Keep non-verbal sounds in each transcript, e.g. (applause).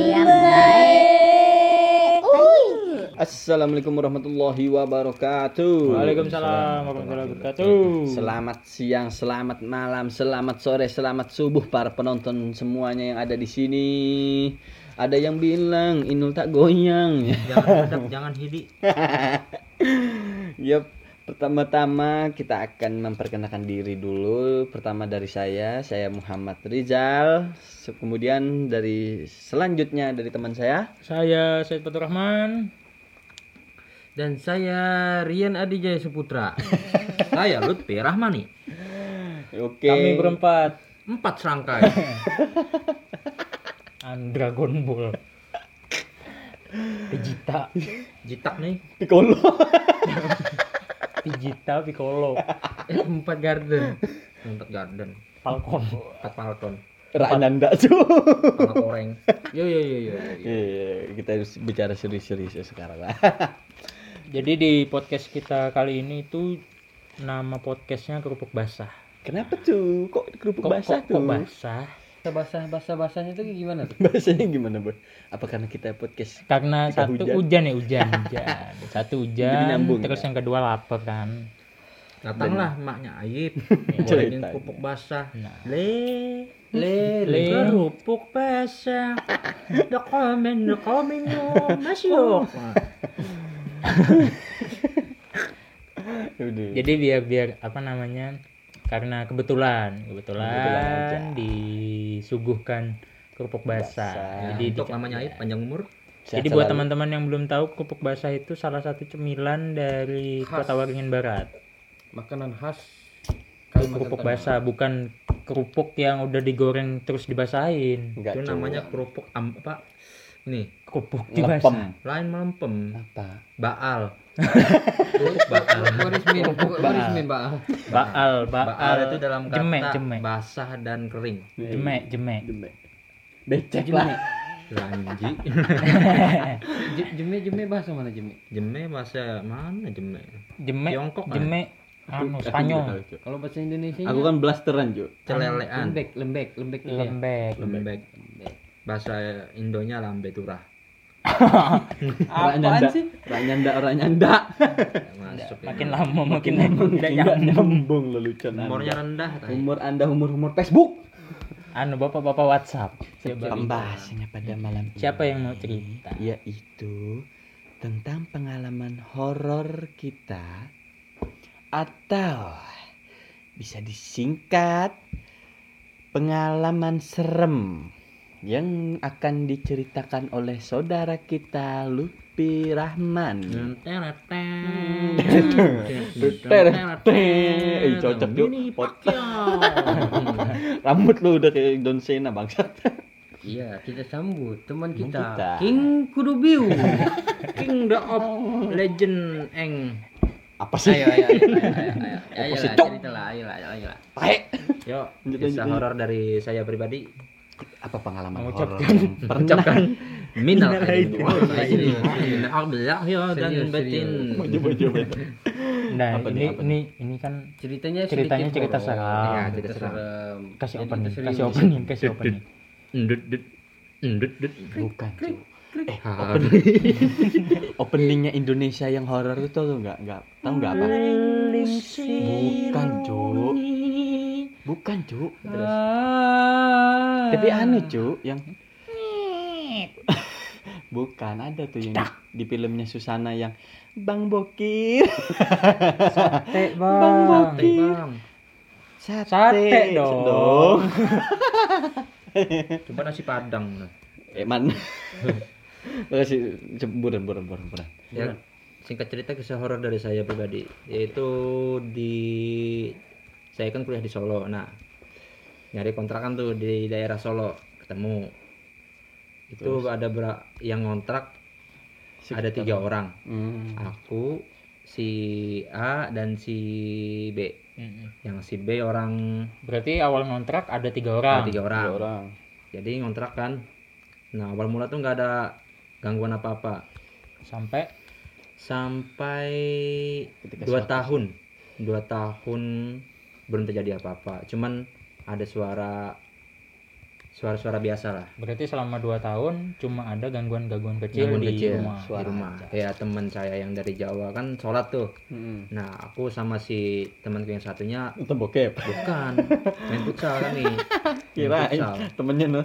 yang baik. Assalamualaikum warahmatullahi wabarakatuh. Waalaikumsalam warahmatullahi wabarakatuh. Selamat siang, selamat malam, selamat sore, selamat subuh para penonton semuanya yang ada di sini. Ada yang bilang Inul tak goyang. jangan jangan hidi (laughs) Yap, pertama-tama kita akan memperkenalkan diri dulu. Pertama dari saya, saya Muhammad Rizal. Kemudian dari selanjutnya dari teman saya. Saya Said Fatur Rahman. dan saya Rian Adijaya Suputra (laughs) saya Lutfi Rahmani Oke. Kami berempat. empat serangkai (laughs) An Dragon Ball. Vegeta, (laughs) jitak nih Piccolo. Vegeta, Piccolo, empat garden empat garden Falcon. empat falcon Rananda (laughs) cuy. koreng yo yo yo yo, yo. Iya, kita harus bicara serius-serius ya sekarang lah. Jadi di podcast kita kali ini itu nama podcastnya kerupuk basah. Kenapa tuh? Kok kerupuk Kok, basah kok, tuh? kok basah? Basah basah basahnya itu gimana tuh Bahasanya gimana, Boy? Apa karena kita podcast? Karena Kita satu hujan. hujan. ya hujan, (laughs) hujan. Satu hujan, nyambung terus ya? yang kedua lapar kan. datanglah maknya Ayib (laughs) Cerita. golekin kerupuk basah Nah. le le Le. kerupuk basah the komen masuk. (laughs) Jadi biar biar apa namanya? Karena kebetulan, Kebetulan aja. kebetulan disuguhkan kerupuk basah. Basah. Jadi untuk namanya Ayib panjang umur Sehat Jadi buat teman-teman yang belum tahu kerupuk basah itu salah satu cemilan dari Khas. Kota Waringin Barat. makanan khas Kerupuk basah bukan kerupuk yang udah digoreng terus dibasahin. Enggak, itu namanya kerupuk am, apa nih Kerupuk dibasah. lain melempem Apa? baal kerupuk baal Baal. Baal, baal, baal itu dalam kata jemek, jemek, basah dan kering jemek, jemek. Becek lah. lanji (laughs) Jeme jeme bahasa mana jeme? jeme bahasa mana jeme Jemek, Tiongkok, kan? jemek, anu, Spanyol. Kalau bahasa Indonesia Aku kan blasteran, Cuk. celelean lembek lembek lembek gitu ya. lembek. lembek bahasa Indonya lambe turah (laughs) Orang nyanda. Orang nyanda, orang nyanda. Ya. Makin lama makin nyambung. lelucon umurnya Anda. rendah. Umur Anda umur-umur Facebook. Anu bapak-bapak WhatsApp. Siapa, Pembahasannya pada malam ini siapa yang mau cerita? yaitu tentang pengalaman horor kita atau bisa disingkat pengalaman serem yang akan diceritakan oleh saudara kita Lupi Rahman. Eh, cocok yuk. (laughs) Rambut lu udah kayak Don Sena bangsat. Iya, kita sambut teman kita. kita. King Kudubiu. King the of (laughs) legend eng Apa sih? ayo ayo ayo ayo ayo. Ayo ayo lah, ayo. Alhamdulillah ya dan Serius, batin. Coba coba coba. Nah, Apa ini apa ini ini kan Ceritanya Ceritanya sedikit cerita horor. seram. Iya, cerita seram. kasih opening, kasih opening, kasih opening. Ndut dut. Ndut dut. Bukan. Eh, Ha. opening. openingnya Indonesia yang horor itu tuh enggak enggak tahu enggak apa? Bukan, Cuk. Bukan, Cuk. Terus. Tapi aneh, Cuk, yang (laughs) Bukan, ada tuh yang di, di filmnya Susana yang Bang Bokir. (laughs) Sate, (laughs) Bang Bang. Bokir. Bang. Sate, Sate dong. Coba nasi padang. Eh, man. Makasih, buran, buran, buran, buran. Ya, singkat cerita kisah horor dari saya pribadi yaitu di saya kan kuliah di Solo. Nah, nyari kontrakan tuh di daerah Solo ketemu. Itu ada ber yang ngontrak ada tiga orang. Hmm. Aku, si A dan si B. Mm-mm. Yang si B orang Berarti awal ngontrak ada tiga ada orang. tiga orang. Tiga orang. Jadi ngontrak kan. Nah awal mula tuh nggak ada gangguan apa-apa. Sampai Sampai Ketika dua tahun, dua tahun belum terjadi apa-apa. Cuman ada suara suara-suara biasa lah Berarti selama 2 tahun cuma ada gangguan-gangguan kecil Gangguan di kecil rumah. di rumah kayak teman saya yang dari Jawa kan sholat tuh Hmm. nah aku sama si temanku yang satunya Nonton bokep. bukan main futsal kami (laughs) Main Kirain futsal. temennya no,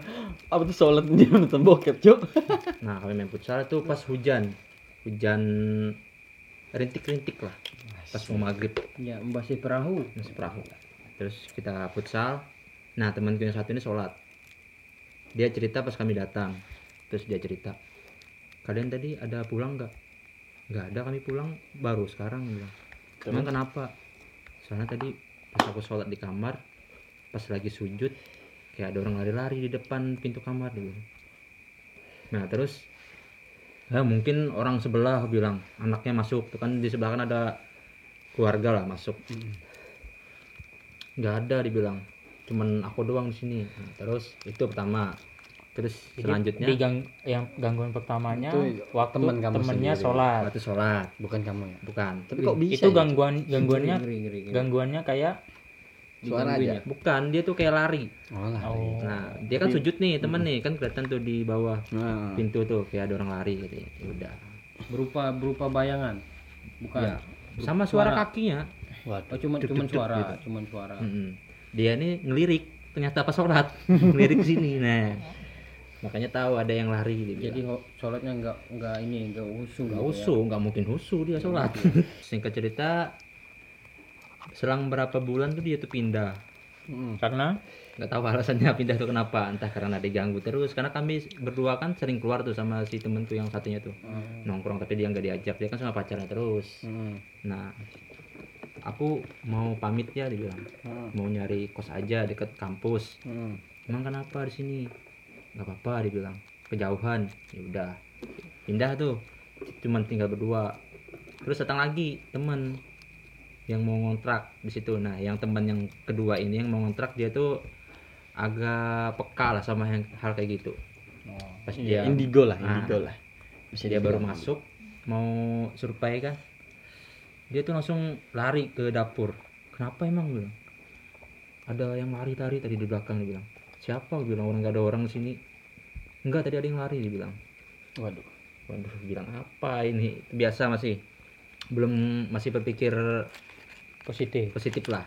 apa tuh sholat dia (laughs) nonton bokep, Cuk. nah kami main futsal itu pas hujan hujan rintik-rintik lah pas mau maghrib. Ya, membasih perahu. masih perahu. Terus kita futsal. Nah temanku yang satu ini sholat. Dia cerita pas kami datang. Terus dia cerita kalian tadi ada pulang nggak? Nggak ada kami pulang baru sekarang bilang. Emang kenapa? Soalnya tadi pas aku sholat di kamar pas lagi sujud kayak ada orang lari-lari di depan pintu kamar bilang. nah terus ya mungkin orang sebelah bilang. Anaknya masuk. Tuh kan di sebelah kan ada keluarga lah masuk nggak ada dibilang cuman aku doang di sini Nah, terus itu pertama terus Jadi selanjutnya di gang yang gangguan pertamanya Itu waktu teman kamu temennya sendiri. sholat. waktu sholat Bukan kamu ya. bukan Tapi kok bisa? Itu ya? gangguan gangguannya Ngeri, ngeri, ngeri. gangguannya kayak Suara aja. bukan dia tuh kayak lari Oh lah. oh, nah dia kan sujud nih temen nih kan kelihatan tuh di bawah Nah, pintu tuh kayak ada orang lari gitu ya udah Berupa berupa bayangan. Bukan. ya sama suara Suara. kakinya waduh. Oh, cuman Duk, cuman duk, suara, gitu. cuman suara. Mm-mm. dia ini ngelirik ternyata pas sholat (laughs) ngelirik sini nah makanya tahu ada yang lari dia. Jadi sholatnya nggak nggak ini nggak usuh. nggak gitu usuh nggak mungkin usuh dia sholat singkat cerita selang berapa bulan tuh dia tuh pindah Mm. karena nggak tahu alasannya pindah tuh kenapa. Entah karena diganggu terus. Karena kami berdua kan sering keluar tuh sama si temenku yang satunya tuh. Nongkrong tapi dia nggak diajak. Dia kan sama pacarnya terus. Ya. Mm. nah aku mau pamit ya dia bilang. Mm. mau nyari kos aja deket kampus. Mm. emang kenapa di sini? Nggak apa-apa dia bilang. Kejauhan. Ya udah. Pindah tuh. Cuman tinggal berdua. Terus datang lagi temen yang mau ngontrak di situ. Nah yang teman yang kedua ini yang mau ngontrak dia tuh agak peka lah sama yang hal kayak gitu. Pas dia indigo lah, Ah. indigo lah. bisa dia baru masuk mau survei kan. Dia tuh langsung lari ke dapur. Kenapa emang? bilang. Ada yang lari-lari tadi di belakang dia bilang. Siapa? Gua bilang. Orang nggak ada orang di sini. Enggak tadi ada yang lari dia bilang. Waduh. waduh bilang apa ini? Biasa masih belum masih berpikir positif. Positif lah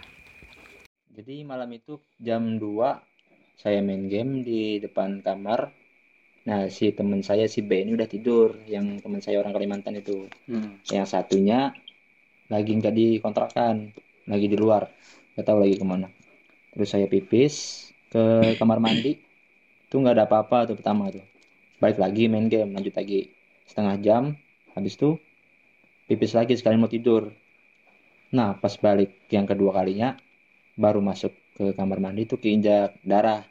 jadi malam itu jam 2 saya main game di depan kamar. Nah si teman saya si B ini udah tidur yang teman saya orang Kalimantan itu. Hmm. yang satunya lagi nggak dikontrakan lagi di luar nggak tahu lagi ke mana. Terus saya pipis ke kamar mandi. Tuh nggak ada apa-apa tuh pertama tuh. Balik lagi main game lanjut lagi. Setengah jam habis tuh pipis lagi sekali mau tidur nah pas balik yang kedua kalinya baru masuk ke kamar mandi tuh keinjak darah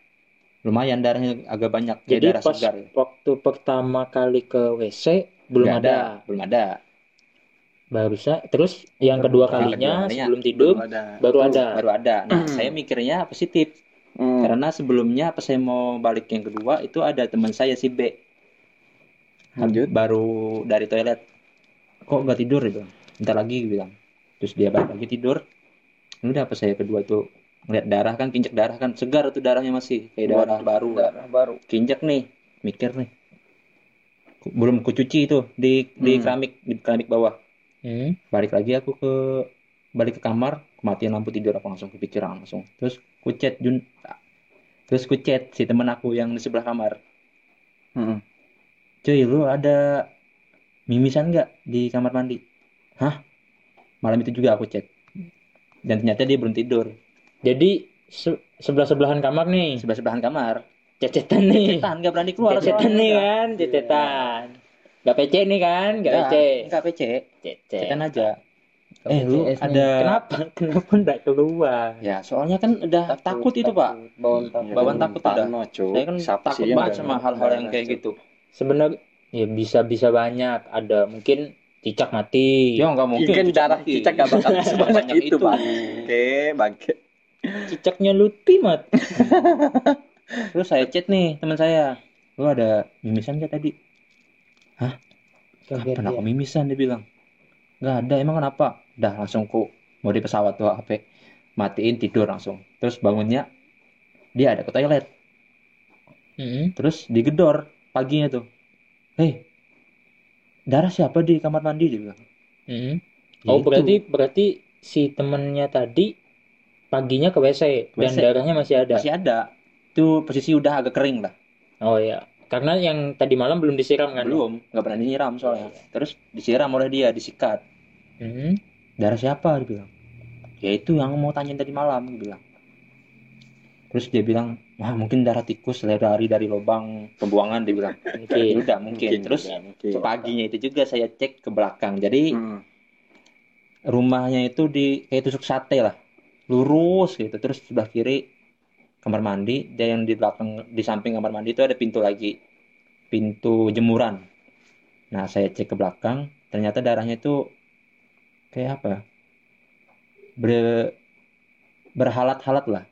lumayan darahnya agak banyak jadi darah pas segar waktu pertama kali ke WC belum Nggak ada, belum ada baru bisa terus yang kedua kedua kalinya kalinya sebelum tidur ada. baru ada baru ada nah saya mikirnya positif Hmm. Karena sebelumnya pas saya mau balik yang kedua itu ada teman saya si B. Lanjut. Baru dari toilet. Kok nggak tidur itu? Bentar lagi bilang. Terus dia balik lagi tidur. Udah pas saya kedua tuh? Ngeliat darah kan kinjek darah kan. Segar tuh darahnya masih. Kayak darah baru. darah baru. Kinjek nih. Mikir nih. Ku- belum kucuci itu di di Hmm. keramik di keramik bawah. Hmm. balik lagi aku ke balik ke kamar. Kematian lampu tidur. Aku langsung kepikiran langsung. Terus kucet Jun terus kucet si temen aku yang di sebelah kamar. Hmm. cuy lu ada mimisan nggak di kamar mandi? Hah malam itu juga aku chat. Dan ternyata dia belum tidur. Jadi sebelah sebelahan kamar nih. Sebelah sebelahan kamar. Cecetan nih. Cetan nggak berani keluar. Cecetan nih kan? Cecetan. Nggak PC nih kan? Nggak PC. nggak PC. Cecet cetan aja. Eh lu ada kenapa? (laughs) Kenapa nggak keluar? Ya soalnya kan udah takut, itu pak. Bawaan takut. bawaan takut udah saya kan Siapa takut banget sama hal-hal yang kayak gitu. Sebenarnya ya bisa bisa banyak. Ada mungkin cicak mati. Ya nggak mungkin. Mungkin darah mati. cicak gak bakal (laughs) sebanyak itu, itu. bangke, bangke. cicaknya Lutfi mat. (laughs) Terus saya chat nih teman saya. Lu ada mimisan gak tadi? Kapan aku mimisan dia bilang. Nggak ada emang kenapa? Dah langsung ku mau di pesawat tuh HP matiin tidur langsung. Terus bangunnya dia ada ke toilet. Mm-mm. terus digedor paginya tuh. Hei darah siapa di kamar mandi dia bilang Mm-mm. Ya Oh itu. berarti berarti si temennya tadi paginya ke WC, dan WC. darahnya masih ada. masih ada itu posisi udah agak kering lah Oh ya, karena yang tadi malam belum disiram kan? belum nggak pernah disiram soalnya terus disiram oleh dia disikat Mm-mm. darah siapa dia bilang ya itu yang mau tanyain tadi malam dia bilang terus dia bilang wah mungkin darah tikus lari dari lubang pembuangan dia bilang. (laughs) Mungkin. ya udah mungkin, terus juga, mungkin. paginya itu juga saya cek ke belakang. Jadi Hmm. rumahnya itu di kayak tusuk sate lah. Lurus gitu. Terus sebelah kiri kamar mandi. Dan yang di belakang di samping kamar mandi itu ada pintu lagi. Pintu jemuran. Nah saya cek ke belakang. Ternyata darahnya itu kayak apa ya? ber berhalat-halat lah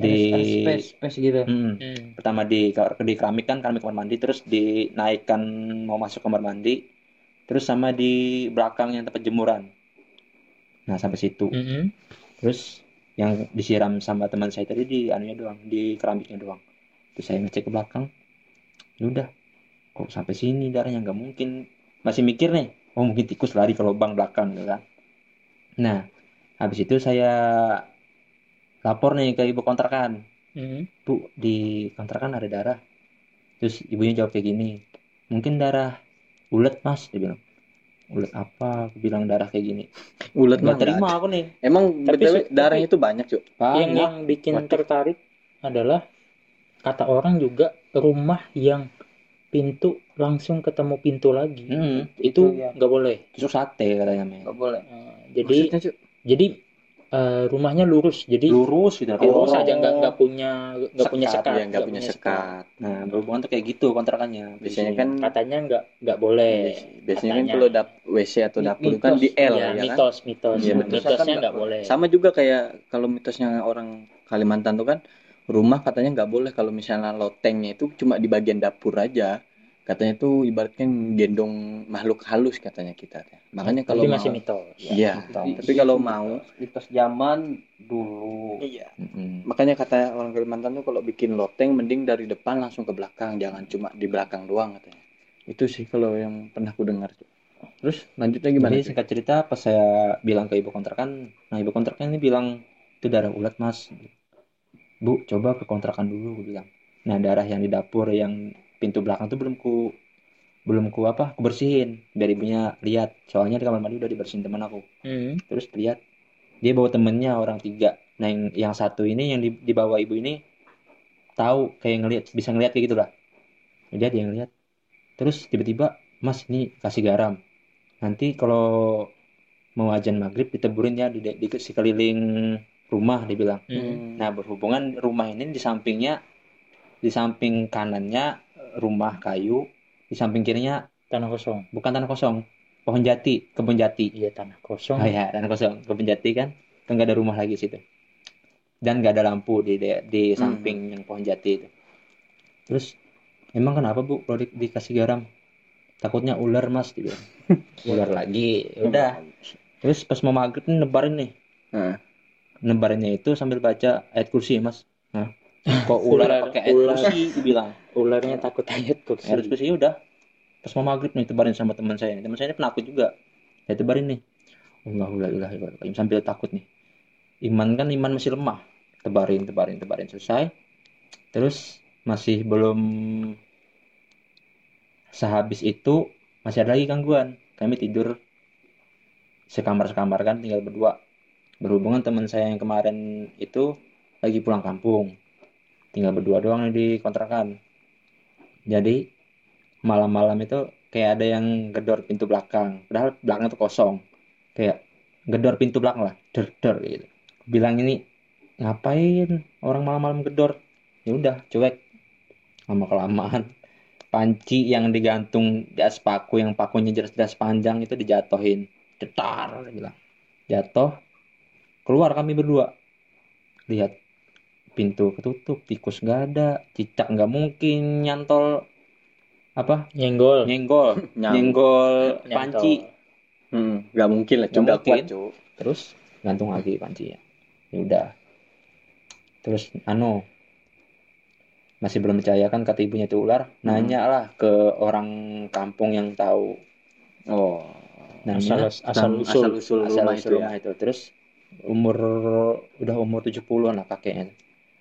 di space space gitu. Mm, Hmm. pertama di di keramik kan keramik kamar mandi terus dinaikkan mau masuk kamar mandi terus sama di belakang yang tempat jemuran. Nah sampai situ. Mm-mm. terus yang disiram sama teman saya tadi di anunya doang di keramiknya doang. Terus saya ngecek ke belakang ya udah kok sampai sini darahnya? Nggak mungkin. Masih mikir nih oh mungkin tikus lari ke lubang belakang gitu kan. Nah habis itu saya lapor nih ke ibu kontrakan Mm-mm. Bu, di kontrakan ada darah. Terus ibunya jawab kayak gini. Mungkin darah ulet mas, dia bilang. Ulet apa? Aku bilang darah kayak gini. Ulet terima nggak ada. aku nih. Emang Tapi BTW su- darahnya itu banyak, Cuk. Yang yang bikin Waduh. tertarik adalah kata orang juga rumah yang pintu langsung ketemu pintu lagi. Hmm, Itu ya. nggak boleh. tusuk sate katanya men. nggak boleh Eh, jadi Maksudnya, jadi eh, rumahnya lurus. Jadi Lurus gitu. lurus aja nggak nggak punya nggak punya Sekat, ya nggak punya sekat. Nah, berhubungan tuh kayak gitu kontrakannya. Biasanya Biasanya kan Katanya nggak nggak boleh. biasanya kan kalau dap WC atau dapur kan Mitos. di L ya, ya kan. mitos mitos. Iya, betul. Mitosnya nggak boleh. Sama juga kayak kalau mitosnya orang Kalimantan tuh kan rumah katanya nggak boleh kalau misalnya lotengnya itu cuma di bagian dapur aja. Katanya tuh ibaratnya gendong makhluk halus katanya kita. Makanya kalau Jadi mau masih mitos. Iya, Di- tapi kalau mau mitos zaman dulu Iya. Mm-mm. Makanya kata orang Kalimantan tuh kalau bikin loteng mending dari depan langsung ke belakang, jangan cuma di belakang doang katanya. Itu sih kalau yang pernah aku dengar. Cuk. Terus lanjutnya gimana? Jadi singkat cerita pas saya bilang ke ibu kontrakan, nah ibu kontrakan ini bilang itu darah ulat mas. Bu coba ke kontrakan dulu, bilang. Nah darah yang di dapur yang pintu belakang tuh belum ku belum ku apa ku bersihin biar ibunya lihat. Soalnya di kamar mandi udah dibersihin teman aku. Hmm. terus lihat dia bawa temennya orang tiga. Nah yang, yang satu ini yang di, dibawa ibu ini tahu kayak ngelihat bisa ngelihat kayak gitulah. Dia dia ngelihat terus tiba-tiba mas ini kasih garam. Nanti kalau mau ajan maghrib diteburin ya di, di, di sekeliling rumah dia bilang. Hmm. nah berhubungan rumah ini di sampingnya di samping kanannya rumah kayu di samping kirinya Tanah kosong. bukan tanah kosong pohon jati kebun jati Iya tanah kosong. Oh ya, tanah kosong, kebun jati kan, kan nggak ada rumah lagi situ. Dan nggak ada lampu di di, di Hmm. samping yang pohon jati itu. Terus, emang kenapa bu kalau di- dikasih garam? Takutnya ular mas, bilang. (laughs) ular lagi, Ya udah. Terus pas mau maghrib nih nebarin nih, Nah, nebarinnya itu sambil baca ayat kursi mas. Hah? Kok ular pakai ayat kursi? Dibilang. Ularnya takut ayat kursi. Ayat kursi ya udah. Pas mau maghrib nih tebarin sama teman saya. Teman saya ini penakut juga. Saya tebarin nih. Allahu la ilaha illallah. Sambil takut nih. Iman kan iman masih lemah. Tebarin, tebarin, tebarin selesai. Terus masih belum sehabis itu masih ada lagi gangguan. Kami tidur sekamar-sekamar kan tinggal berdua. Berhubungan teman saya yang kemarin itu lagi pulang kampung. Tinggal berdua doang di kontrakan. Jadi malam-malam itu kayak ada yang gedor pintu belakang. Padahal belakang itu kosong. Kayak gedor pintu belakang lah, der der gitu. Bilang ini ngapain orang malam-malam gedor? Ya udah, cuek. Lama kelamaan panci yang digantung di atas paku yang pakunya jelas-jelas panjang itu dijatohin. Cetar bilang. Jatuh. Keluar kami berdua. Lihat pintu ketutup, tikus nggak ada, cicak nggak mungkin nyantol apa? Nyenggol. nyenggol. (laughs) Nyenggol panci. Hmm, nggak mungkin lah, Nggak cuma mungkin. kuat, Cuk. terus gantung lagi pancinya ya. Udah. Terus anu masih belum percaya kan kata ibunya itu ular nanya lah ke orang kampung yang tahu. Oh. nanya. Asal asal usul. usul. Asal rumah usul itu ya. rumah itu. Terus umur udah umur 70-an lah kakeknya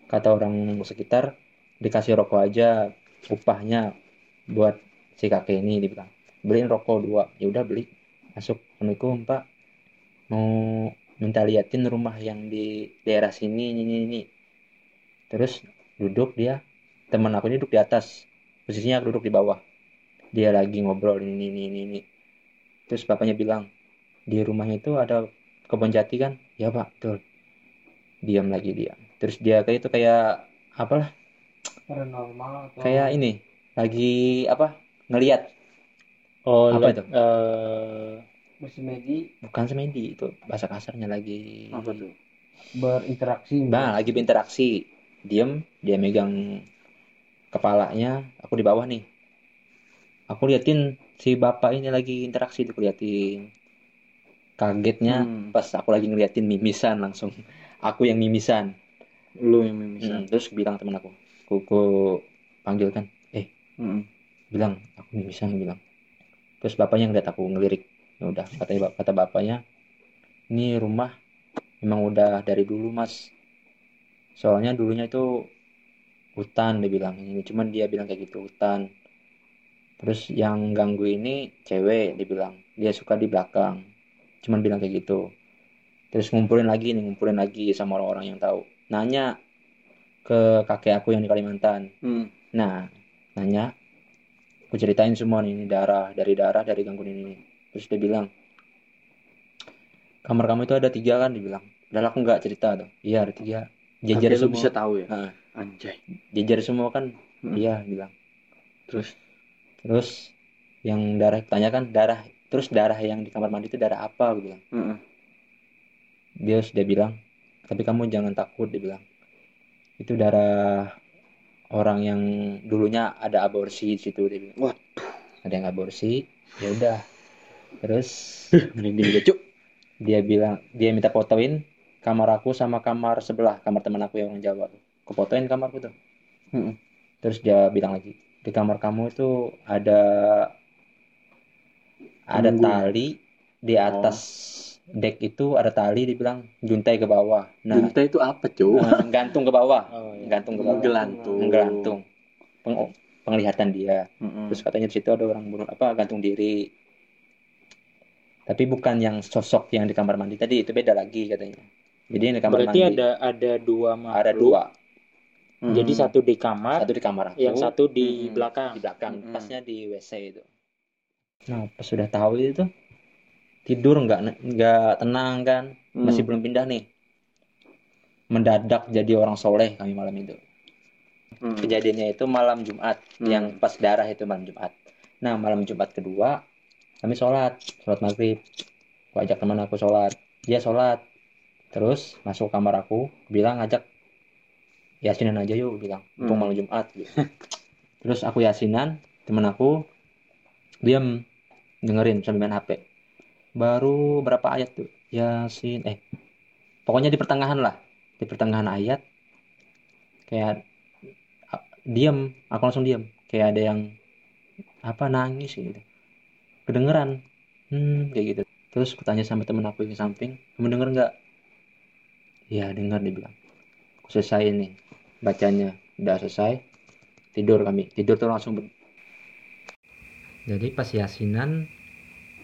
kata orang sekitar dikasih rokok aja upahnya buat si kakek ini dibilang beliin rokok dua. Ya udah beli. Masuk assalamualaikum pak. Mau minta liatin rumah yang di daerah sini ini ini, terus duduk dia teman aku ini duduk di atas posisinya aku duduk di bawah. Dia lagi ngobrol ini ini ini ini. Terus bapaknya bilang di rumahnya itu ada kebun jati kan? Ya pak betul. Diam lagi dia terus dia kayak itu kayak apalah Paranormal atau kayak ini lagi apa ngelihat oh Apa itu? eh, bersemedi bukan semedi itu bahasa kasarnya lagi Apa tuh? berinteraksi. nah lagi berinteraksi diem dia megang kepalanya aku di bawah nih aku liatin si bapak ini lagi interaksi tuh liatin kagetnya Hmm. pas aku lagi ngeliatin mimisan langsung (laughs) aku yang mimisan Lu yang mimisan. Hmm, terus bilang temen aku ku, ku panggil kan eh Mm-mm. bilang aku mimisan bilang. Terus bapaknya ngeliat aku ngelirik. Ya udah kata kata bapaknya ini rumah memang udah dari dulu mas. Soalnya dulunya itu hutan dia bilang. Ini cuman dia bilang kayak gitu hutan. Terus yang ganggu ini cewek dia bilang. Dia suka di belakang cuman bilang kayak gitu. Terus ngumpulin lagi nih ngumpulin lagi sama orang-orang yang tahu nanya ke kakek aku yang di Kalimantan Hmm. Nah, nanya, aku ceritain semua nih, ini darah, dari darah, dari gangguan ini. Terus dia bilang, kamar kamu itu ada tiga kan? Dia bilang, udah aku nggak cerita tuh. Iya ada tiga. Lu semua. bisa tahu ya? Nah, Anjay. jajar semua kan? Hmm. Iya, bilang. Terus Terus yang darah, tanya kan darah. Terus darah yang di kamar mandi itu darah apa? Bilang. Mm-mm. Dia sudah bilang, tapi kamu jangan takut, dia bilang. Itu darah orang yang dulunya ada aborsi di situ, dia bilang. Waduh. Ada yang aborsi, ya udah. Terus merinding gue, Cuk. dia bilang, dia minta fotoin kamar aku sama kamar sebelah, kamar teman aku yang orang Jawa tuh. Kefotoin kamarku tuh. Terus dia bilang lagi, di kamar kamu itu ada ada Penunggu. tali di atas dek itu ada tali dibilang juntai ke bawah. Nah, Junta itu apa, Cuk? eh, gantung ke bawah, oh, iya. gantung ke bawah. Menggelantung. Menggelantung. Peng- penglihatan dia. Mm-mm. Terus katanya di situ ada orang bunuh apa gantung diri. Tapi bukan yang sosok yang di kamar mandi tadi itu beda lagi katanya. Jadi yang di kamar berarti mandi ada ada dua makhluk ada dua, Mm. jadi satu di kamar satu di kamar aku, yang satu di Hmm. belakang di belakang, Mm-mm. pasnya di WC itu. Nah pas sudah tahu itu tidur nggak nggak tenang kan, Mm. masih belum pindah nih. Mendadak jadi orang soleh kami malam itu. Mm. Kejadiannya itu malam Jumat, Hmm. yang pas darah itu malam Jumat. Nah malam Jumat kedua kami sholat, sholat maghrib. Aku ajak teman aku sholat, dia sholat. Terus masuk kamar aku, bilang ngajak yasinan aja yuk, bilang. Mumpung Hmm. malam Jumat. gitu. Terus aku yasinan, teman aku diam dengerin sambil main HP. Baru berapa ayat tuh? Yasin, eh pokoknya di pertengahan lah, di pertengahan ayat kayak diam, aku langsung diam, kayak ada yang apa nangis gitu, kedengeran, hmm kayak gitu. Terus kutanya sama temen aku yang samping, kamu denger nggak? Iya dengar dia bilang. Aku selesai nih bacanya, udah selesai, tidur kami, tidur tuh langsung jadi pas yasinan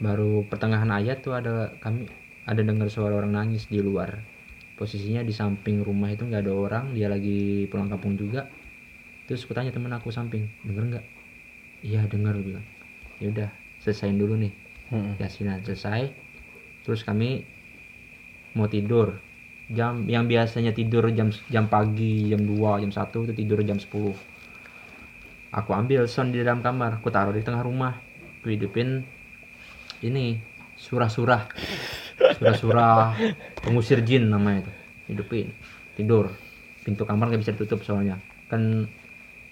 baru pertengahan ayat tuh ada kami ada dengar suara orang nangis di luar. Posisinya di samping rumah itu nggak ada orang dia lagi pulang kampung juga. Terus aku tanya temen aku samping denger nggak? Iya denger bilang. Ya udah selesaiin dulu nih. Yasinan selesai. Terus kami mau tidur. Jam yang biasanya tidur jam jam pagi jam 2 jam 1 itu tidur jam 10 aku ambil sound di dalam kamar aku taruh di tengah rumah. Aku hidupin ini surah-surah. Surah-surah pengusir jin namanya itu. Hidupin tidur. Pintu kamar nggak bisa ditutup soalnya. Kan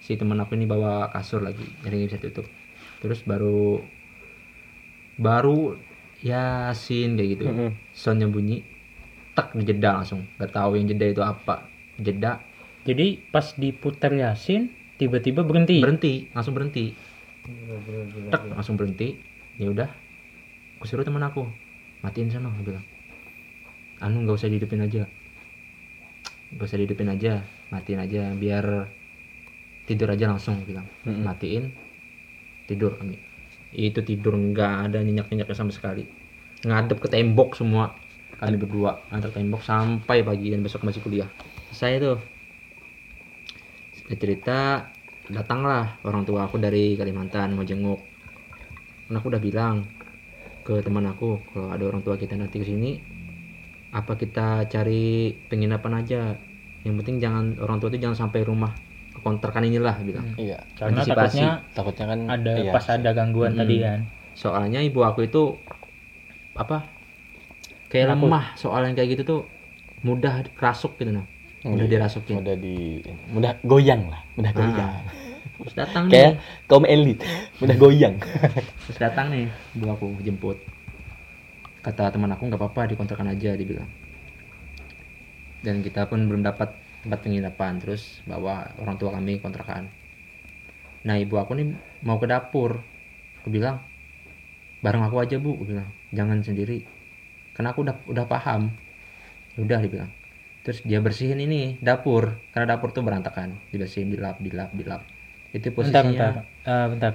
si teman aku ini bawa kasur lagi jadi nggak bisa tutup terus baru baru yasin kayak gitu. Soundnya bunyi tak dijeda langsung. Nggak tahu yang jeda itu apa. Jeda. Jadi pas diputar yasin tiba-tiba berhenti? Berhenti langsung berhenti. Tek, langsung berhenti. Ya udah aku suruh teman aku. Matiin sana aku bilang. Anu nggak usah dihidupin aja. Nggak usah dihidupin aja matiin aja biar tidur aja langsung bilang. Mm-mm. matiin tidur kami itu tidur nggak ada nyenyak nyenyaknya sama sekali. Ngadep ke tembok semua kami berdua. Antar tembok sampai pagi dan besok masih kuliah. Saya tuh. Singkat cerita datanglah orang tua aku dari Kalimantan mau jenguk. Kan aku udah bilang ke teman aku kalau ada orang tua kita nanti ke sini apa kita cari penginapan aja yang penting jangan orang tua itu jangan sampai rumah kontrakan inilah bilang Iya. karena antisipasi. takutnya Takutnya kan ada iya. pas ada gangguan Mm-mm. tadi kan soalnya ibu aku itu apa kayak lemah soal yang kayak gitu tuh mudah kerasuk gitu nah mudah Iya, dirasukin Mudah di mudah goyang lah, mudah Ah. Terus datang Kayak nih. kaum elit, mudah goyang. terus datang nih ibu aku jemput. Kata teman aku nggak apa-apa dikontrakan aja dibilang dan kita pun belum dapat tempat penginapan. Terus bawa orang tua kami kontrakan. Nah ibu aku nih mau ke dapur. Aku bilang bareng aku aja bu aku bilang. Jangan sendiri. Karena aku udah udah paham. "Ya udah dibilang terus dia bersihin ini dapur. Karena dapur tuh berantakan. Dibersihin dilap dilap dilap itu bentar posisinya. bentar. Eh, bentar.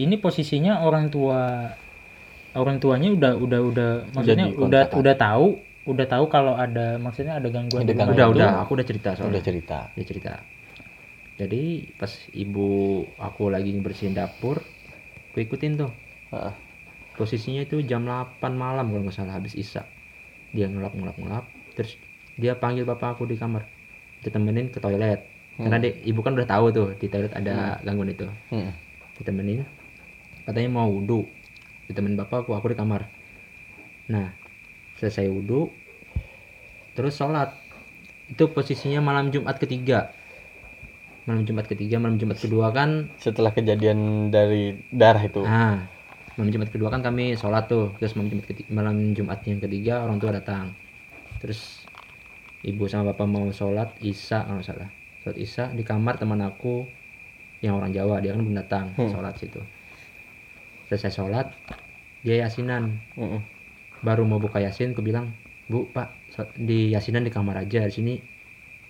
Ini posisinya orang tua orang tuanya udah udah udah maksudnya udah kontrakan. udah tahu udah tahu kalau ada maksudnya ada gangguan Ada rumah udah itu. udah aku udah cerita soalnya. Udah cerita. dia cerita. Jadi pas ibu aku lagi bersihin dapur aku ikutin tuh. Heeh. posisinya itu jam 8 malam kalau nggak salah habis isya. Dia ngelap ngelap ngelap. Terus dia panggil bapak aku di kamar. Ditemenin ke toilet karena dia, ibu kan udah tahu tuh di toilet ada gangguan itu. Mm. ditemenin katanya mau wudhu. Ditemenin bapak aku aku di kamar. Nah selesai wudhu terus sholat. Itu posisinya malam Jumat ketiga. Malam Jumat ketiga malam Jumat kedua kan Setelah kejadian dari darah itu. nah malam Jumat kedua kan kami sholat tuh. Terus malam Jumat ketiga, malam Jumat yang ketiga orang tua datang. Terus ibu sama bapak mau sholat isya kalau salah sholat isya di kamar teman aku yang orang Jawa dia kan belum datang Hmm. sholat situ selesai sholat dia yasinan Mm-mm. baru mau buka yasin aku bilang bu pak di yasinan di kamar aja di sini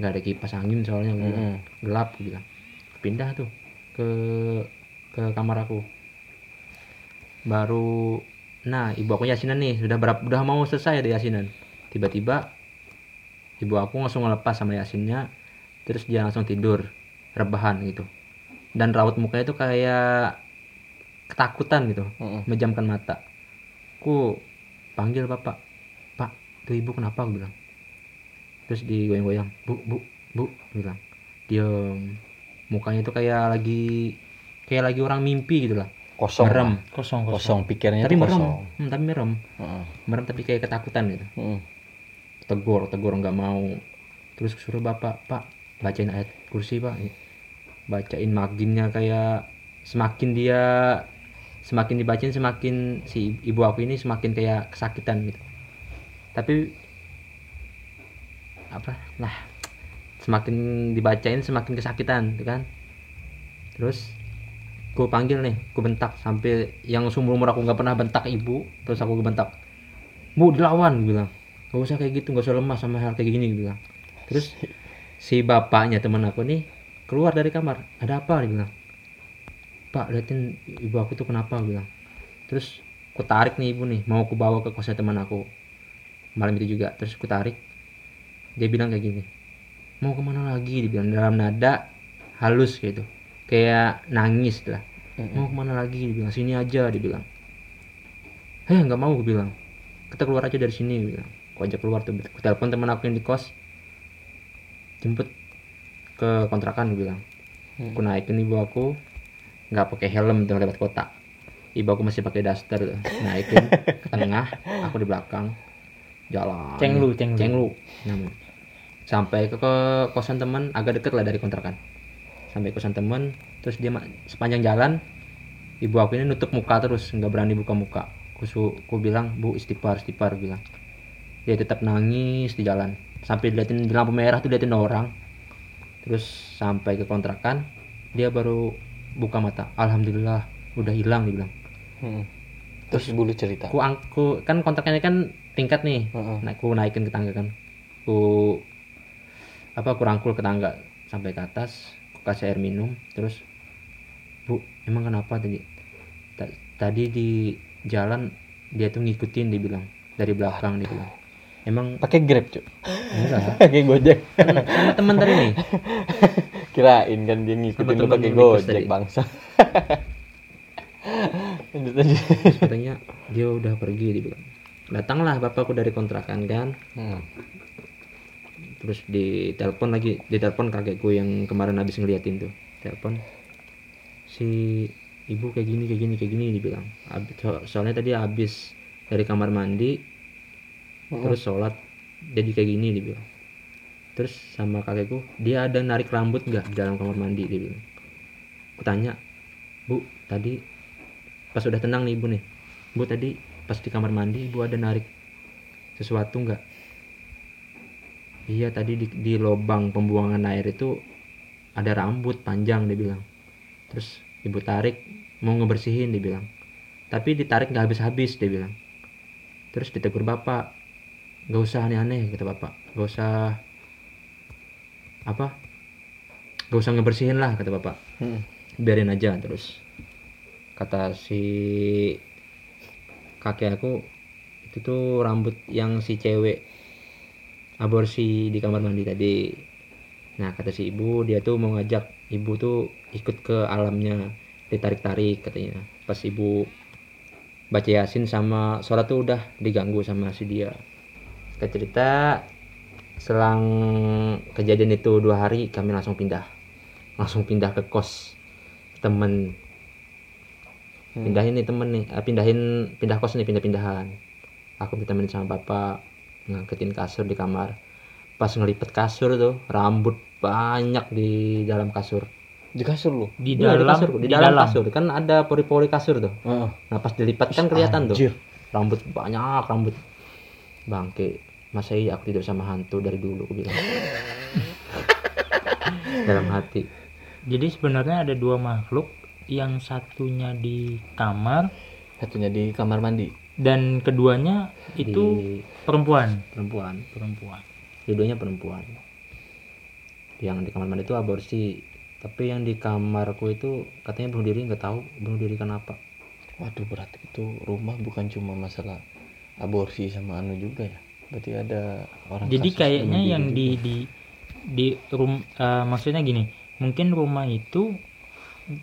nggak ada kipas angin soalnya. Mm-mm. gelap aku bilang pindah tuh ke ke kamar aku baru nah ibu aku yasinan nih sudah berapa udah mau selesai ada yasinan tiba-tiba ibu aku langsung ngelepas sama yasinnya terus dia langsung tidur rebahan gitu. Dan raut mukanya itu kayak ketakutan gitu Mm-mm. menjamkan mata. Aku panggil bapak pak tuh ibu kenapa? Aku bilang. Terus digoyang-goyang bu bu bu bilang. Diem mukanya itu kayak lagi kayak lagi orang mimpi gitu lah. Kosong. merem. Kosong kosong, Kosong pikirnya tapi merem. kosong. Hmm, tapi merem. Heeh. merem tapi kayak ketakutan gitu. Mm-mm. tegur tegur nggak mau. Terus suruh bapak pak bacain ayat kursi pak. Bacain maginnya kayak semakin dia semakin dibacain semakin si ibu aku ini semakin kayak kesakitan gitu. Tapi apa? Lah semakin dibacain semakin kesakitan gitu kan? Terus gue panggil nih gue bentak sampai yang seumur umur aku nggak pernah bentak ibu terus aku bentak bu dilawan gue bilang. Gak usah kayak gitu gak usah lemah sama hal kayak gini gue bilang. Terus si bapaknya teman aku nih keluar dari kamar. Ada apa? Dia bilang pak liatin ibu aku tuh kenapa? Gue bilang. Terus aku tarik nih ibu nih mau aku bawa ke kosnya teman aku. Malam itu juga terus aku tarik. Dia bilang kayak gini mau ke mana lagi? Dia bilang dalam nada halus gitu. Kayak nangis lah. Mau ke mana lagi? Dia bilang sini aja dia bilang. Heh nggak mau gue bilang. Kita keluar aja dari sini gue bilang. Aku ajak keluar tuh aku telepon teman aku yang di kos jemput ke kontrakan gue bilang. Aku naikin ibu aku nggak pakai helm tuh lewat kota. Ibu aku masih pakai daster naikin ke tengah aku di belakang. Jalan. Cenglu, cenglu. cenglu namanya. sampai ke, ke kosan teman agak deket lah dari kontrakan. Sampai kosan teman terus dia sepanjang jalan ibu aku ini nutup muka terus nggak berani buka muka. Aku, su- aku bilang bu istighfar istighfar bilang. Dia tetap nangis di jalan sampai diliatin di lampu merah tuh diliatin orang. Terus sampai ke kontrakan dia baru buka mata. Alhamdulillah udah hilang dia bilang. Hmm. Terus ibu lu cerita. aku aku kan kontraknya kan tingkat nih. Nah aku naikin ke tangga kan. Aku apa aku rangkul ke tangga. Sampai ke atas aku kasih air minum. Terus bu emang kenapa tadi? Ta- tadi di jalan dia tuh ngikutin dia bilang. Dari belakang dia bilang emang Pakai Grab, Cuk. enggak (laughs) Pakai Gojek. sama teman tadi nih (laughs) Kirain kan dia ngikutin lu pakai Gojek bangsa. (laughs) Lanjut aja. Katanya dia udah pergi dia bilang datanglah bapakku dari kontrakan kan Hmm. terus ditelepon lagi ditelepon kakekku yang kemarin habis ngeliatin tuh telepon si ibu kayak gini kayak gini kayak gini dibilang so- soalnya tadi habis dari kamar mandi terus sholat jadi kayak gini dibilang terus sama kakekku dia ada narik rambut nggak di dalam kamar mandi dia bilang. Aku tanya bu tadi pas udah tenang nih ibu nih. Bu tadi pas di kamar mandi ibu ada narik sesuatu nggak? Iya tadi di, di lubang pembuangan air itu ada rambut panjang dia bilang. Terus ibu tarik mau ngebersihin dia bilang. Tapi ditarik nggak habis-habis dia bilang. Terus ditegur bapak nggak usah aneh-aneh kata bapak. Nggak usah apa? Nggak usah ngebersihin lah kata bapak. Hmm. biarin aja terus. Kata si kakek aku itu tuh rambut yang si cewek aborsi di kamar mandi tadi. Nah kata si ibu dia tuh mau ngajak ibu tuh ikut ke alamnya ditarik-tarik katanya. Pas ibu baca yasin sama sholat tuh udah diganggu sama si dia kita cerita selang kejadian itu dua hari kami langsung pindah. Langsung pindah ke kos temen. Pindahin nih temen nih eh, pindahin pindah kos nih pindah-pindahan. Aku ditemenin sama bapak ngangketin kasur di kamar. Pas ngelipet kasur tuh rambut banyak di dalam kasur. Di kasur. Di Iya, dalam kasur di, dalam, kasur. Kan ada pori-pori kasur tuh. Heeh. nah pas dilipat kan kelihatan Anjir. tuh rambut banyak rambut bangke masa iya aku tidur sama hantu dari dulu aku bilang (laughs) dalam hati Jadi sebenarnya ada dua makhluk, yang satunya di kamar Satunya di kamar mandi. dan keduanya itu di perempuan. perempuan Perempuan. dua-duanya perempuan yang di kamar mandi itu aborsi tapi yang di kamarku itu katanya bunuh diri nggak tahu bunuh diri kenapa Waduh, berarti itu rumah bukan cuma masalah aborsi sama anu juga ya. Berarti ada orang Jadi kayaknya yang di di di rum eh, maksudnya gini, mungkin rumah itu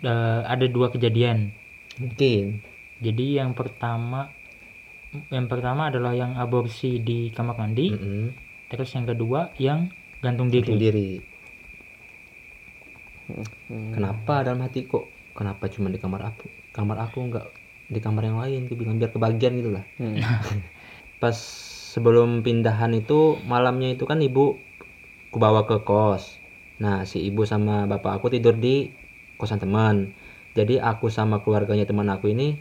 eh, ada dua kejadian. mungkin Jadi yang pertama yang pertama adalah yang aborsi di kamar mandi, Mm-mm. terus yang kedua yang gantung diri. bunuh diri Hmm. kenapa dalam hati kok kenapa cuma di kamar aku kamar aku nggak di kamar yang lain bilang biar kebagian gitu lah Hmm. (laughs) pas sebelum pindahan itu malamnya itu kan ibu ku bawa ke kos. Nah si ibu sama bapak aku tidur di kosan teman. Jadi aku sama keluarganya teman aku ini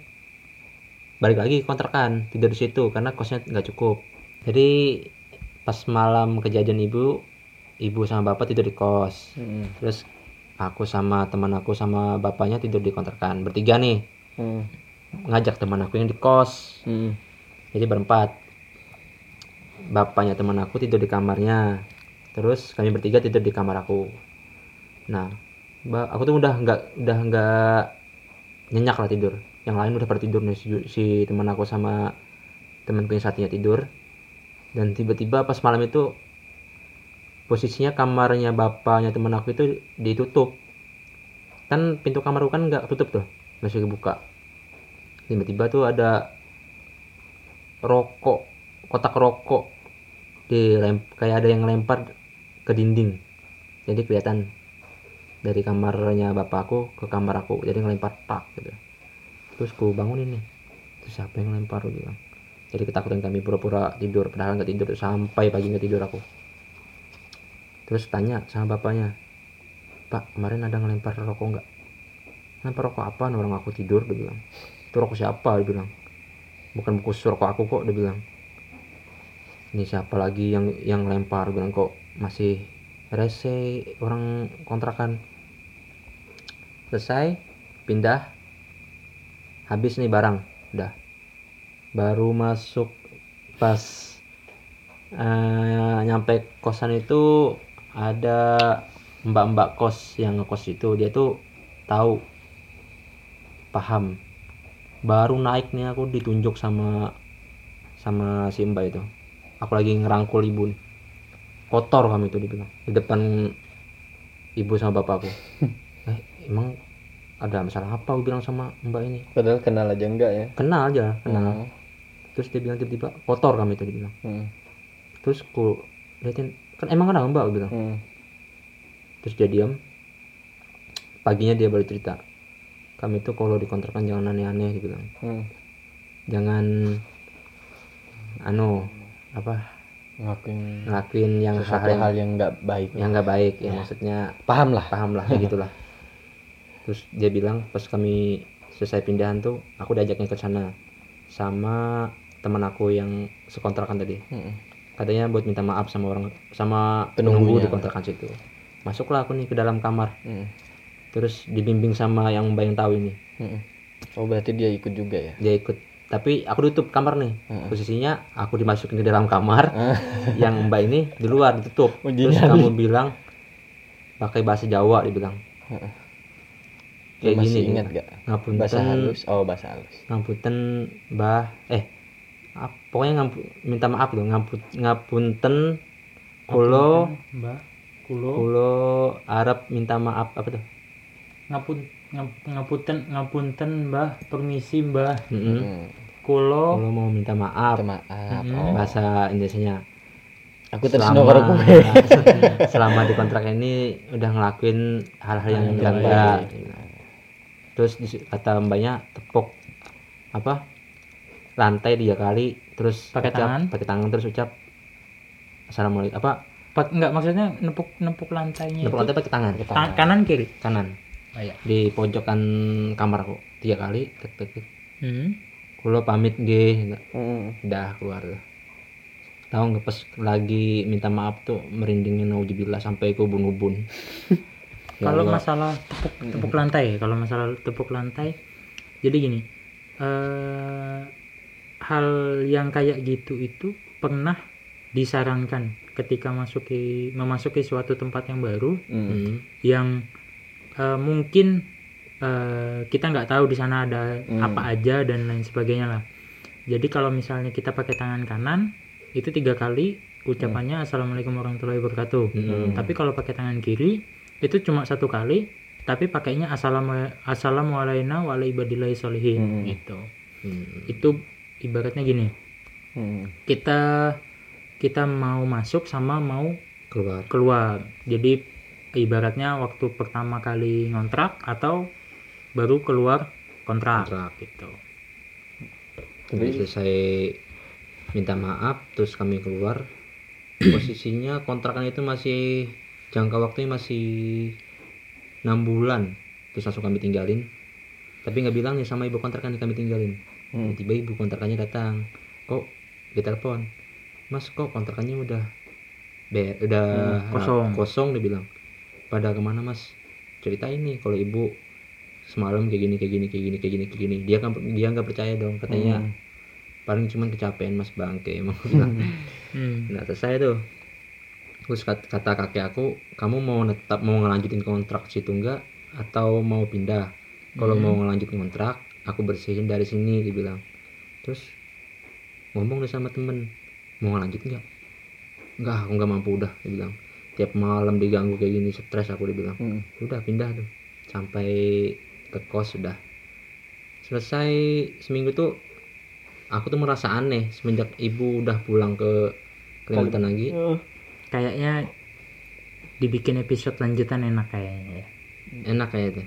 balik lagi kontrakan tidur di situ karena kosnya nggak cukup. Jadi pas malam kejadian ibu ibu sama bapak tidur di kos. Hmm. terus aku sama teman aku sama bapaknya tidur di kontrakan bertiga nih. Hmm. ngajak teman aku yang di kos. Hmm. jadi berempat bapaknya teman aku tidur di kamarnya. Terus kami bertiga tidur di kamar aku. Nah aku tuh udah nggak udah nggak nyenyak lah tidur. Yang lain udah pada nih si, si teman aku sama temanku yang satunya tidur. Dan tiba-tiba pas malam itu posisinya kamarnya bapaknya teman aku itu ditutup. Kan pintu kamar aku kan nggak tutup tuh masih kebuka. Tiba-tiba tuh ada rokok kotak rokok di kayak ada yang lempar ke dinding. Jadi kelihatan dari kamarnya bapakku ke kamar aku. Jadi ngelempar tak gitu. Terus ku bangunin nih. Terus siapa yang lempar Gua bilang. Jadi ketakutan kami pura-pura tidur padahal nggak tidur sampai pagi nggak tidur aku. Terus tanya sama bapaknya pak kemarin ada ngelempar rokok nggak? Ngelempar rokok apa orang aku tidur dia bilang. Itu rokok siapa? dia bilang. Bukan buku rokok aku kok dia bilang ini siapa lagi yang yang lempar? Bilang kok masih rese orang kontrakan? Selesai pindah. Habis nih barang udah. Baru masuk pas eh, nyampe kosan itu ada mbak-mbak kos yang ngekos itu. Dia tuh tahu paham. Baru naik nih aku ditunjuk sama sama si mbak itu aku lagi ngerangkul ibu nih kotor kami itu dibilang di depan ibu sama bapakku. Eh emang ada masalah apa? Aku bilang sama mbak ini. Padahal kenal aja enggak ya? kenal aja kenal. Hmm. terus dia bilang tiba-tiba kotor kami itu dibilang Hmm. terus ku liatin kan emang kenal mbak aku bilang. Hmm. terus dia diam. Paginya dia baru cerita. Kami tuh kalau dikontrakan jangan aneh-aneh dia bilang. Hmm. jangan anu apa Ngelakuin ngelakuin yang hal yang hal yang enggak baik. yang nggak baik ya maksudnya Paham lah. paham lah kayak (laughs) gitulah terus dia bilang pas kami selesai pindahan tuh aku diajaknya ke sana sama teman aku yang sekontrakan tadi Hmm. katanya buat minta maaf sama orang sama penunggu di kontrakan situ masuklah aku nih ke dalam kamar Hmm. terus dibimbing sama yang mbak yang tahu ini Hmm. Oh berarti dia ikut juga ya? dia ikut tapi aku tutup kamar nih Heeh. posisinya aku dimasukin ke dalam kamar Ah. (laughs) yang mbak ini di luar ditutup Uji terus kamu bilang pakai bahasa Jawa dibilang Heeh. kayak Masih gini ingat gak? ngapunten Bahasa halus. Oh bahasa halus. ngapunten mbah eh pokoknya ngampu, minta maaf loh ngamput ngapunten kulo mbak kulo kulo Arab minta maaf apa tuh ngapun ngap- ngapunten ngapunten mbah permisi mbah Mm-mm. Hmm. kulo kulo mau minta maaf Minta maaf. Mm-mm. Oh. bahasa Indonesia Aku tersinggung karo kowe. selama di kontrak ini udah ngelakuin hal-hal yang enggak baik. terus di- kata mbaknya tepuk apa lantai tiga kali terus Pakai tangan? pakai tangan terus ucap assalamualaikum apa Pak enggak maksudnya nepuk nepuk lantainya tepuk itu lantai pakai tangan ta- kanan kiri kanan oh, iya. di pojokan kamar aku tiga kali tek tek tek Hmm. kulo pamit nggih Hmm. udah keluar tahu nggak pas lagi minta maaf tuh merindingin naujubillah sampai ke ubun-ubun (laughs) Ya kalau masalah tepuk tepuk lantai kalau masalah tepuk lantai jadi gini eh hal yang kayak gitu itu pernah disarankan ketika masuki memasuki suatu tempat yang baru Hmm. Hmm. yang eh, mungkin eh, kita nggak tahu di sana ada Hmm. apa aja dan lain sebagainya lah jadi kalau misalnya kita pakai tangan kanan itu tiga kali ucapannya assalamualaikum warahmatullahi wabarakatuh Hmm. tapi kalau pakai tangan kiri itu cuma satu kali tapi pakainya assalamu assalamualaikum wa ala ibadillahi sholihin Hmm. gitu Hmm. itu ibaratnya gini Hmm. kita kita mau masuk sama mau keluar keluar jadi ibaratnya waktu pertama kali ngontrak atau baru keluar kontrak, Kontrak. gitu. Udah selesai minta maaf terus kami keluar. (clears throat) Posisinya kontrakan itu masih jangka waktunya masih enam bulan. Terus langsung kami tinggalin. Tapi nggak bilang nih sama ibu kontrakan yang kami tinggalin. Hmm. tiba ibu kontrakannya datang. Kok ditelepon mas kok kontrakannya udah be udah Hmm, kosong. kosong dia bilang pada ke mana mas? Cerita ini kalau ibu semalam kayak gini kayak gini kayak gini kayak gini kayak gini. Dia kan dia nggak percaya dong katanya. Hmm. paling cuman kecapean mas bangke emang. (laughs) Hmm. nah selesai tuh terus kat- kata kakek aku kamu mau tetap mau ngelanjutin kontrak situ enggak atau mau pindah? Kalau Hmm. mau ngelanjutin kontrak aku bersihin dari sini dibilang terus ngomong deh sama temen mau ngelanjut enggak enggak aku nggak mampu udah dia bilang tiap malam diganggu kayak gini stres aku dibilang Hmm. udah pindah tuh sampai ke kos sudah selesai seminggu tuh aku tuh merasa aneh semenjak ibu udah pulang ke Kalimantan lagi Oh. kayaknya dibikin episode lanjutan enak kayaknya ya enak kayak itu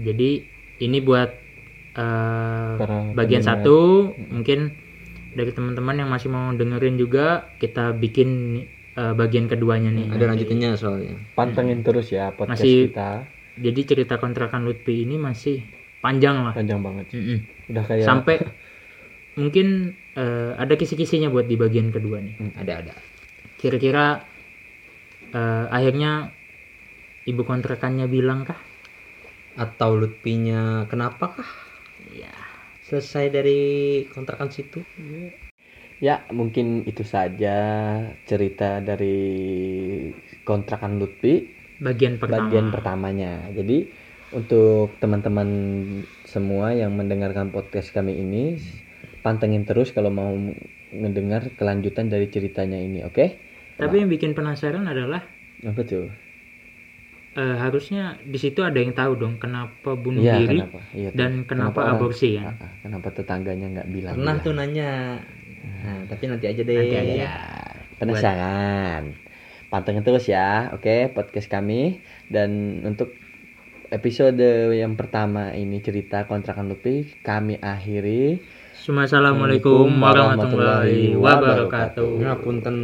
jadi ini buat eh, Para bagian pendengar. satu mungkin dari teman-teman yang masih mau dengerin juga kita bikin eh, bagian keduanya nih. Ada lanjutannya soalnya. Pantengin terus ya podcast Masih- kita. jadi cerita kontrakan Lutfi ini masih panjang lah. Panjang banget. Mm-mm. Udah kayak sampai mungkin eh, ada kisi-kisinya buat di bagian kedua nih. Ada ada. Kira-kira eh, akhirnya ibu kontrakannya bilang kah? Atau Lutfinya kenapa kah? Ya selesai dari kontrakan situ Ya, mungkin itu saja cerita dari kontrakan Lutfi bagian pertama bagian pertamanya. Jadi untuk teman-teman semua yang mendengarkan podcast kami ini pantengin terus kalau mau mendengar kelanjutan dari ceritanya ini, oke? tapi yang bikin penasaran adalah Apa tuh? eh, harusnya di situ ada yang tahu dong kenapa bunuh Iya, diri kenapa? Iya, tuh. dan kenapa, orang- aborsi ah, kenapa tetangganya nggak bilang? pernah tuh nanya nah, tapi nanti aja deh Nanti aja. Ya, penasaran. Pantengin terus ya, oke, podcast kami. Dan untuk episode yang pertama ini cerita kontrakan Lutfi, kami akhiri. Assalamualaikum warahmatullahi wabarakatuh ngapunten